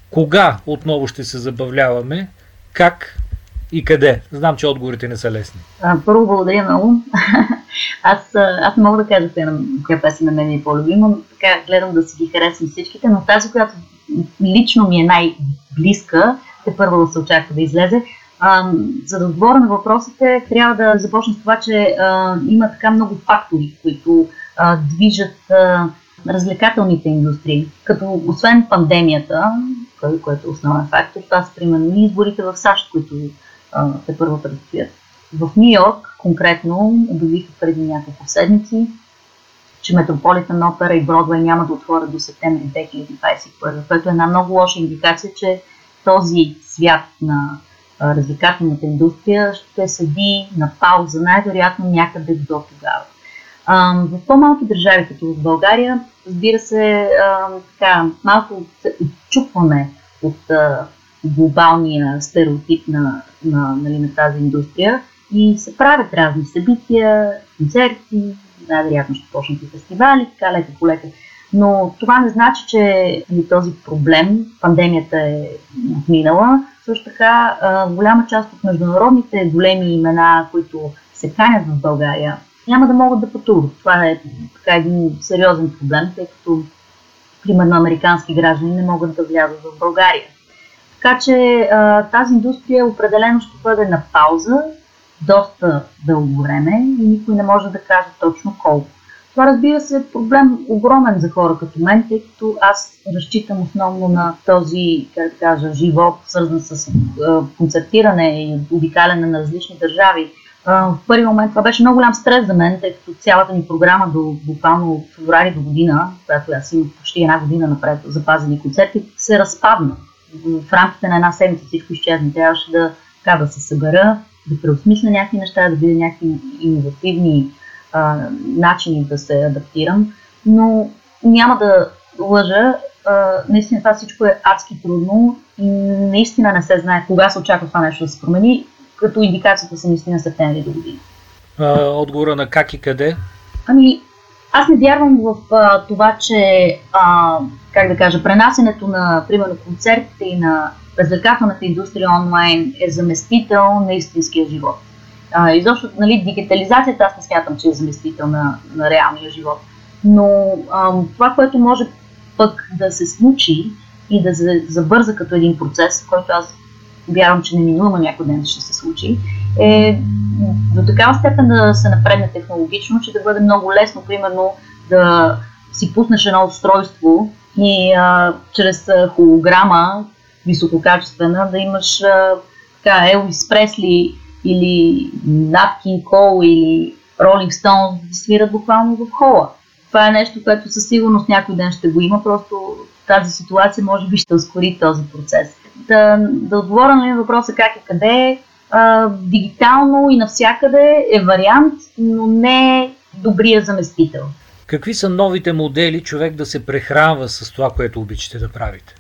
Кога отново ще се забавляваме? Как и къде? Знам, че отговорите не са лесни. А, първо, благодаря много. аз, аз не мога да кажа коя песен на мен е по-любима, така гледам да си ги харесвам всичките, но тази, която лично ми е най-близка, те първо да се очаква да излезе. А, за да отговоря на въпросите, трябва да започна с това, че а, има така много фактори, които а, движат а, развлекателните индустрии. Като освен пандемията, което е основен фактор, това са примерно изборите в САЩ, които те първо предстоят. В Нью Йорк конкретно обявиха преди няколко седмици, че Метрополитен опера и Бродвей няма да отворят до септември 2021, което е една много лоша индикация, че този свят на развлекателната индустрия ще седи на пауза, най-вероятно някъде до тогава. В по-малки държави, като в България, разбира се, така, малко се отчупваме от глобалния стереотип на, на, нали, на тази индустрия и се правят разни събития, концерти, най-вероятно ще почнат и фестивали, така лека по лека. Но това не значи, че нали, този проблем, пандемията е отминала. Също така, голяма част от международните големи имена, които се канят в България, няма да могат да пътуват. Това е така един сериозен проблем, тъй като, примерно, американски граждани не могат да влязат в България. Така че тази индустрия определено ще бъде на пауза доста дълго време и никой не може да каже точно колко. Това разбира се е проблем огромен за хора като мен, тъй като аз разчитам основно на този, как да кажа, живот, свързан с концертиране и обикаляне на различни държави. В първи момент това беше много голям стрес за мен, тъй като цялата ни програма до буквално феврари до година, която аз имах почти една година напред запазени концерти, се разпадна. В рамките на една седмица всичко изчезна. Трябваше да, така, да се събера, да преосмисля някакви неща, да видя някакви иновативни а, начини да се адаптирам, но няма да лъжа, а, наистина това всичко е адски трудно и наистина не се знае кога се очаква това нещо да се промени, като индикацията са наистина септември до година. отговора на как и къде? Ами, аз не вярвам в а, това, че, а, как да кажа, пренасенето на, примерно, концертите и на развлекателната индустрия онлайн е заместител на истинския живот. А, изобщо, нали, дигитализацията аз не смятам, че е заместител на, на реалния живот. Но а, това, което може пък да се случи и да се забърза като един процес, който аз вярвам, че неминуемо някой ден ще се случи, е до такава степен да се напредне технологично, че да бъде много лесно, примерно, да си пуснеш едно устройство и а, чрез холограма, висококачествена, да имаш а, така, Елвис Пресли или King Cole или Rolling Stones да свират буквално в хола. Това е нещо, което със сигурност някой ден ще го има, просто тази ситуация може би ще ускори този процес. Да, да отговоря на въпроса как и къде, а, дигитално и навсякъде е вариант, но не е добрия заместител. Какви са новите модели човек да се прехранва с това, което обичате да правите?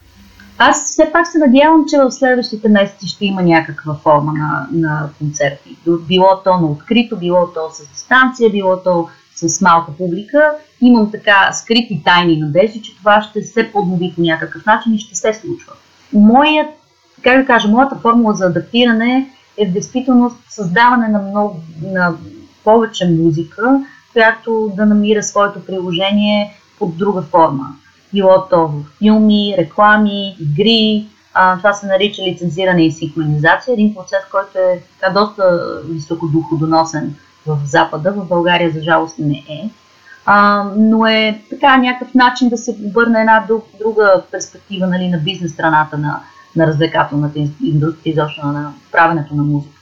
Аз все пак се надявам, че в следващите месеци ще има някаква форма на, на концерти. Било то на открито, било то с дистанция, било то с малка публика. Имам така скрити тайни надежди, че това ще се поднови по някакъв начин и ще се случва. Моят, как да кажа, моята формула за адаптиране е в действителност създаване на, много, на повече музика, която да намира своето приложение под друга форма било то в филми, реклами, игри. А, това се нарича лицензиране и синхронизация. Един процес, който е така доста високодоходоносен в Запада, в България за жалост не е. А, но е така някакъв начин да се обърне една друга перспектива нали, на бизнес страната на, на развлекателната индустрия, изобщо на правенето на музика.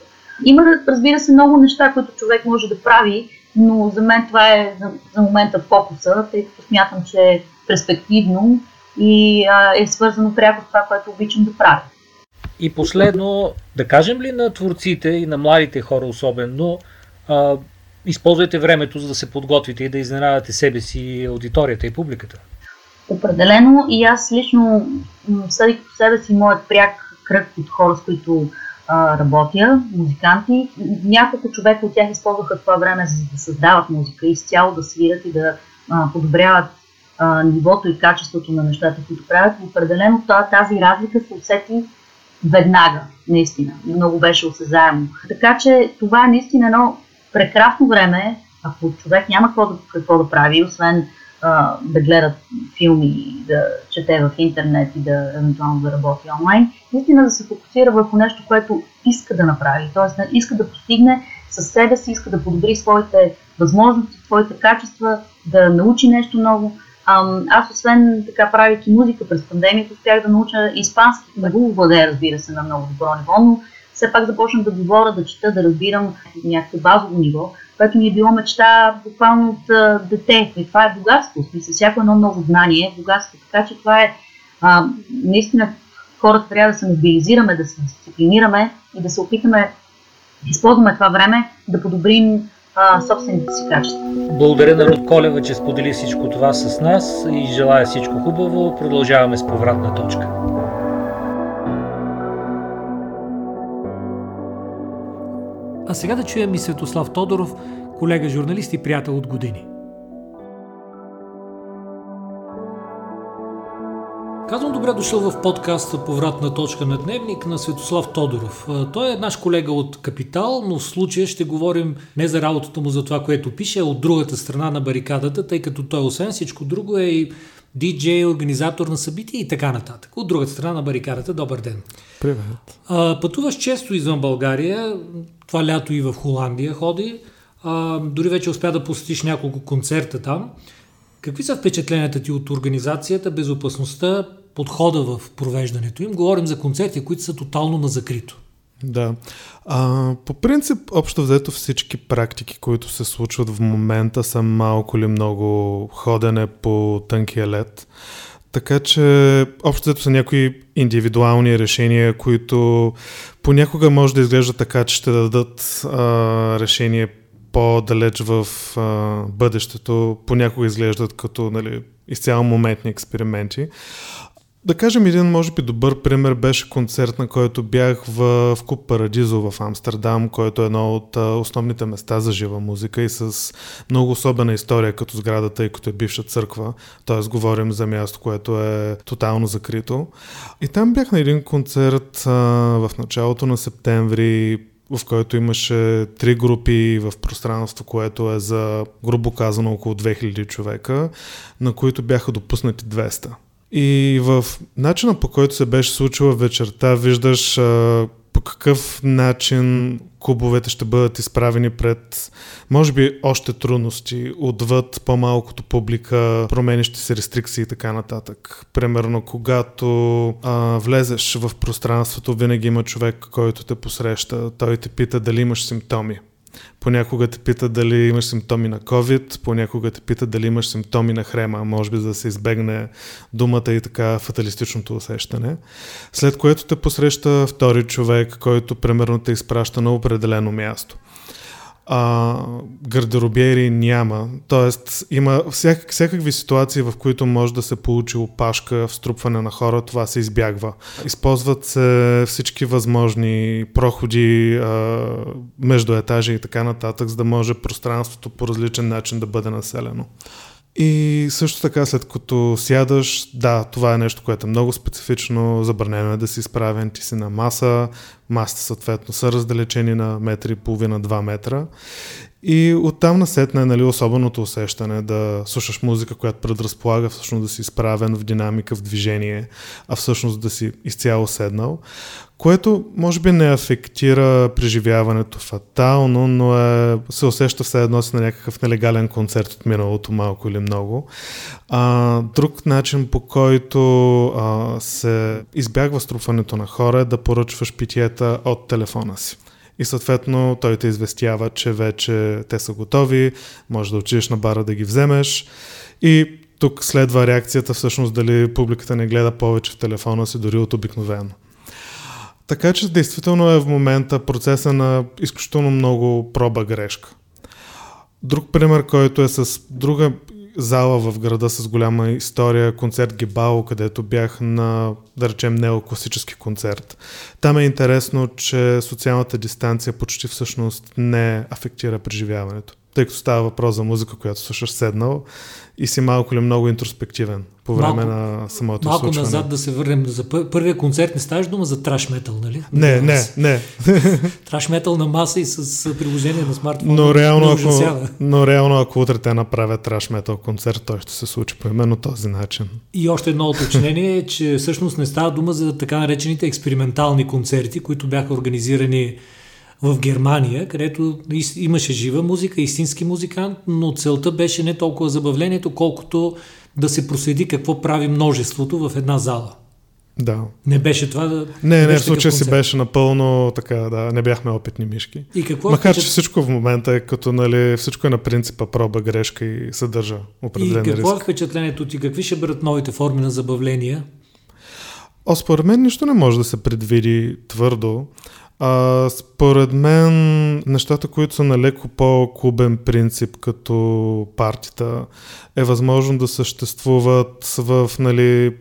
Има, разбира се, много неща, които човек може да прави, но за мен това е за, за момента фокуса, тъй като смятам, че перспективно и а, е свързано пряко с това, което обичам да правя. И последно, да кажем ли на творците и на младите хора особено, а, използвайте времето, за да се подготвите и да изненадате себе си, аудиторията и публиката? Определено и аз лично съдих по себе си моят пряк кръг от хора, с които а, работя, музиканти. Няколко човека от тях използваха това време за да създават музика, изцяло да свират и да а, подобряват а, нивото и качеството на нещата, които правят. Определено тази разлика се усети веднага, наистина. Много беше осезаемо. Така че това е наистина едно прекрасно време, ако човек няма какво да, какво да прави, освен да гледат филми, да чете в интернет и да евентуално да работи онлайн, наистина да се фокусира върху нещо, което иска да направи. Тоест, иска да постигне със себе си, иска да подобри своите възможности, своите качества, да научи нещо ново. Аз, освен така, правейки музика през пандемията, успях да науча испански. Не го владея, разбира се, на много добро ниво, но все пак започнах да говоря, да чета, да разбирам някакво базово ниво, което ми е било мечта буквално от а, дете. И това е богатство. Смисъл, всяко едно ново знание е богатство. Така че това е а, наистина хората трябва да се мобилизираме, да се дисциплинираме и да се опитаме да използваме това време да подобрим а, собствените си качества. Благодаря на Колева, че сподели всичко това с нас и желая всичко хубаво. Продължаваме с повратна точка. А сега да чуем и Светослав Тодоров, колега журналист и приятел от години. Казвам добре дошъл в подкаста Повратна точка на дневник на Светослав Тодоров. Той е наш колега от Капитал, но в случая ще говорим не за работата му за това, което пише, а от другата страна на барикадата, тъй като той освен всичко друго е и диджей, организатор на събития и така нататък. От другата страна на барикадата, добър ден. Привет. А, пътуваш често извън България, това лято и в Холандия ходи, а, дори вече успя да посетиш няколко концерта там. Какви са впечатленията ти от организацията, безопасността, подхода в провеждането им? Говорим за концерти, които са тотално на закрито. Да. А, по принцип, общо взето всички практики, които се случват в момента са малко или много ходене по тънкия лед. Така че, общо взето са някои индивидуални решения, които понякога може да изглежда така, че ще дадат а, решение по-далеч в а, бъдещето, понякога изглеждат като нали, изцяло моментни експерименти. Да кажем, един може би добър пример беше концерт, на който бях в, в Куп Парадизо в Амстердам, който е едно от а, основните места за жива музика и с много особена история като сградата и като е бивша църква. Т.е. говорим за място, което е тотално закрито. И там бях на един концерт а, в началото на септември, в който имаше три групи в пространство, което е за, грубо казано, около 2000 човека, на които бяха допуснати 200. И в начина по който се беше случила вечерта, виждаш а, по какъв начин клубовете ще бъдат изправени пред, може би, още трудности, отвъд по-малкото публика, променящи се рестрикции и така нататък. Примерно, когато а, влезеш в пространството, винаги има човек, който те посреща. Той те пита дали имаш симптоми. Понякога те пита дали имаш симптоми на COVID, понякога те пита дали имаш симптоми на хрема, може би за да се избегне думата и така фаталистичното усещане. След което те посреща втори човек, който примерно те изпраща на определено място а, гардеробиери няма. Тоест, има всяк, всякакви ситуации, в които може да се получи опашка, вструпване на хора, това се избягва. Използват се всички възможни проходи а, между етажи и така нататък, за да може пространството по различен начин да бъде населено. И също така, след като сядаш, да, това е нещо, което е много специфично, забранено е да си изправен, ти си на маса, масата съответно са раздалечени на метри и половина, два метра. И оттам насетне нали, особеното усещане да слушаш музика, която предразполага всъщност да си изправен в динамика, в движение, а всъщност да си изцяло седнал което може би не афектира преживяването фатално, но е, се усеща все едно си на някакъв нелегален концерт от миналото малко или много. А, друг начин по който а, се избягва струпването на хора е да поръчваш питиета от телефона си. И съответно той те известява, че вече те са готови, може да отидеш на бара да ги вземеш и тук следва реакцията всъщност дали публиката не гледа повече в телефона си, дори от обикновено. Така че действително е в момента процеса на изключително много проба грешка. Друг пример, който е с друга зала в града с голяма история, концерт Гибао, където бях на, да речем, неокласически концерт. Там е интересно, че социалната дистанция почти всъщност не афектира преживяването тъй като става въпрос за музика, която слушаш седнал и си малко или много интроспективен по време малко, на самото малко случване. назад да се върнем за първия концерт. Не ставаш дума за траш метал, нали? Не, не, не. траш метал на маса и с приложение на смартфон. Но реално, ако, но реално, ако утре те направят траш метал концерт, той ще се случи по именно този начин. И още едно уточнение е, че всъщност не става дума за така наречените експериментални концерти, които бяха организирани в Германия, където имаше жива музика, истински музикант, но целта беше не толкова забавлението, колкото да се проследи какво прави множеството в една зала. Да. Не беше това да. Не, не, в случая си беше напълно така, да, не бяхме опитни мишки. И какво Макар, че всичко в момента е като, нали, всичко е на принципа проба, грешка и съдържа определен И какво риск. е впечатлението ти? Какви ще бъдат новите форми на забавления? О, според мен нищо не може да се предвиди твърдо. А, според мен нещата, които са на леко по-клубен принцип, като партията, е възможно да съществуват в, нали,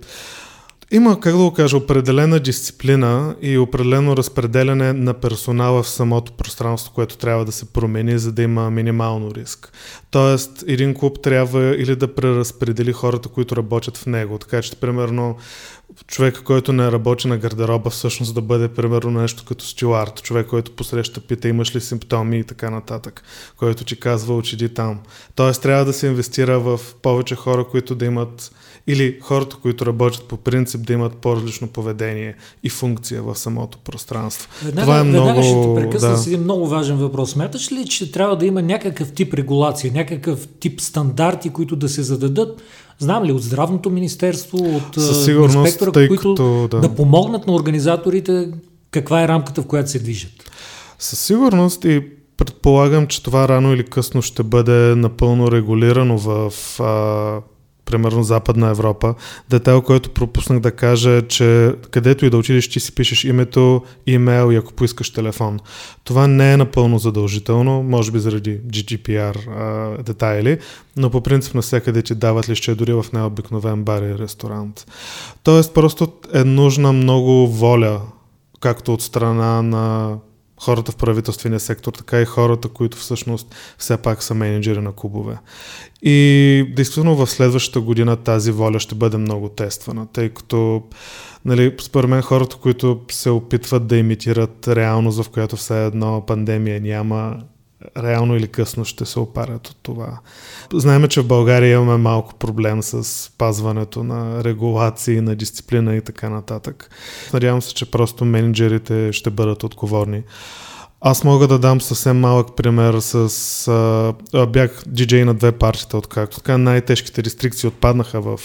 има, как да го кажа, определена дисциплина и определено разпределяне на персонала в самото пространство, което трябва да се промени, за да има минимално риск. Тоест, един клуб трябва или да преразпредели хората, които работят в него. Така че, примерно, човек, който не работи на гардероба, всъщност да бъде примерно нещо като стюард, човек, който посреща пита имаш ли симптоми и така нататък, който ти казва отиди там. Тоест трябва да се инвестира в повече хора, които да имат или хората, които работят по принцип да имат по-различно поведение и функция в самото пространство. Веднага, Това е много... ще те прекъсна да. с един много важен въпрос. Смяташ ли, че трябва да има някакъв тип регулация, някакъв тип стандарти, които да се зададат знам ли, от здравното министерство, от инспектора, които като, да. да помогнат на организаторите каква е рамката, в която се движат? Със сигурност и предполагам, че това рано или късно ще бъде напълно регулирано в а, примерно Западна Европа. Детайл, който пропуснах да кажа е, че където и да отидеш, ти си пишеш името, имейл и ако поискаш телефон. Това не е напълно задължително, може би заради GDPR а, детайли, но по принцип навсякъде ти дават лище дори в необикновен бар и ресторант. Тоест просто е нужна много воля, както от страна на хората в правителствения сектор, така и хората, които всъщност все пак са менеджери на клубове. И действително в следващата година тази воля ще бъде много тествана, тъй като нали, според мен хората, които се опитват да имитират реалност, в която все едно пандемия няма, реално или късно ще се опарят от това. Знаеме, че в България имаме малко проблем с пазването на регулации, на дисциплина и така нататък. Надявам се, че просто менеджерите ще бъдат отговорни. Аз мога да дам съвсем малък пример с... А, бях диджей на две партията, откакто така най-тежките рестрикции отпаднаха в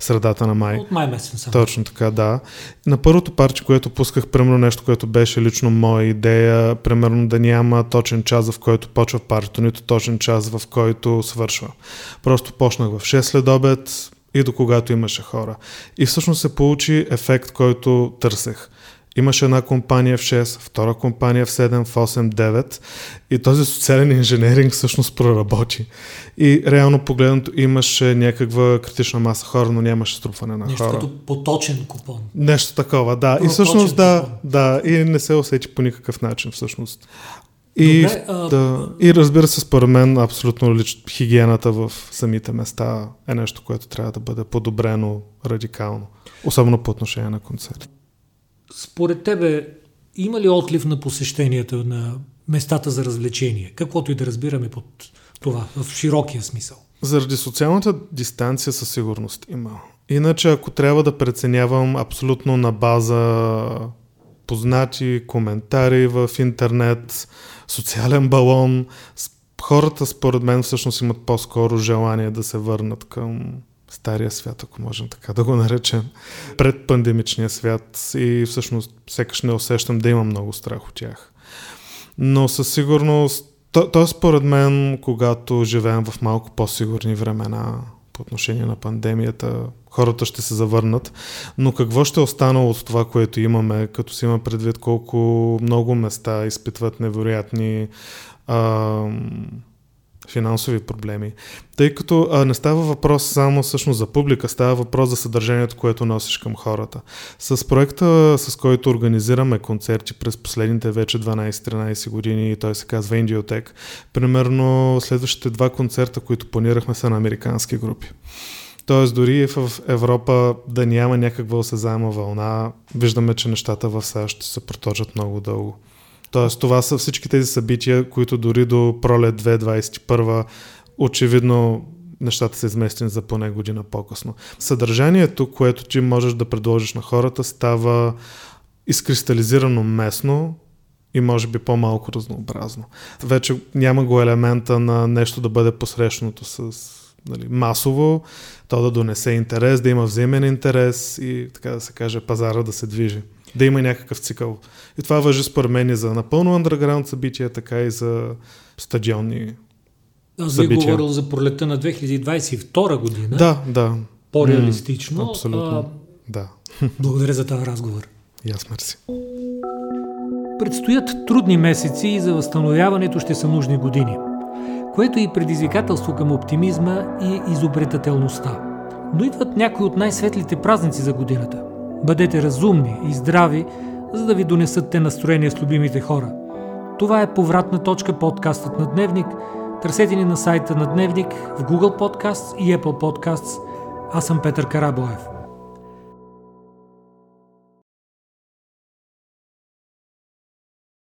средата на май. От май месец. Точно така, да. На първото парче, което пусках, примерно нещо, което беше лично моя идея, примерно да няма точен час, в който почва партито, нито точен час, в който свършва. Просто почнах в 6 след обед и до когато имаше хора. И всъщност се получи ефект, който търсех. Имаше една компания в 6, втора компания в 7, в 8, 9 и този социален инженеринг всъщност проработи. И реално погледнато имаше някаква критична маса хора, но нямаше струпване на Нещо хора. Нещо като поточен купон. Нещо такова, да. Поточен и всъщност да, да, и не се усети по никакъв начин всъщност. И, Добре, а... да, и разбира се, според мен, абсолютно лич, хигиената в самите места е нещо, което трябва да бъде подобрено радикално. Особено по отношение на концерти. Според тебе, има ли отлив на посещенията на местата за развлечение? Каквото и да разбираме под това, в широкия смисъл. Заради социалната дистанция със сигурност има. Иначе, ако трябва да преценявам абсолютно на база познати коментари в интернет, социален балон, хората според мен всъщност имат по-скоро желание да се върнат към стария свят, ако можем така да го наречем, пред пандемичния свят и всъщност сякаш не усещам да имам много страх от тях. Но със сигурност, то, то според мен, когато живеем в малко по-сигурни времена по отношение на пандемията, хората ще се завърнат. Но какво ще е останало от това, което имаме, като си има предвид колко много места изпитват невероятни финансови проблеми. Тъй като а, не става въпрос само всъщност за публика, става въпрос за съдържанието, което носиш към хората. С проекта, с който организираме концерти през последните вече 12-13 години, той се казва Indiotek, примерно следващите два концерта, които планирахме са на американски групи. Тоест дори в Европа да няма някаква осезаема вълна, виждаме, че нещата в САЩ се проточат много дълго. Тоест това са всички тези събития, които дори до пролет 2021 очевидно нещата са изместени за поне година по-късно. Съдържанието, което ти можеш да предложиш на хората, става изкристализирано местно и може би по-малко разнообразно. Вече няма го елемента на нещо да бъде посрещното с нали, масово, то да донесе интерес, да има взаимен интерес и така да се каже пазара да се движи. Да има някакъв цикъл. И това въжи според мен и за напълно андерграунд събития, така и за стадионни Аз ви говорил за пролета на 2022 година. Да, да. По-реалистично. М, абсолютно. А, да. Благодаря за този разговор. И аз мерси. Предстоят трудни месеци и за възстановяването ще са нужни години, което и предизвикателство към оптимизма и изобретателността. Но идват някои от най-светлите празници за годината. Бъдете разумни и здрави, за да ви донесат те настроение с любимите хора. Това е повратна точка подкастът на Дневник. Търсете ни на сайта на Дневник в Google Podcasts и Apple Podcasts. Аз съм Петър Карабоев.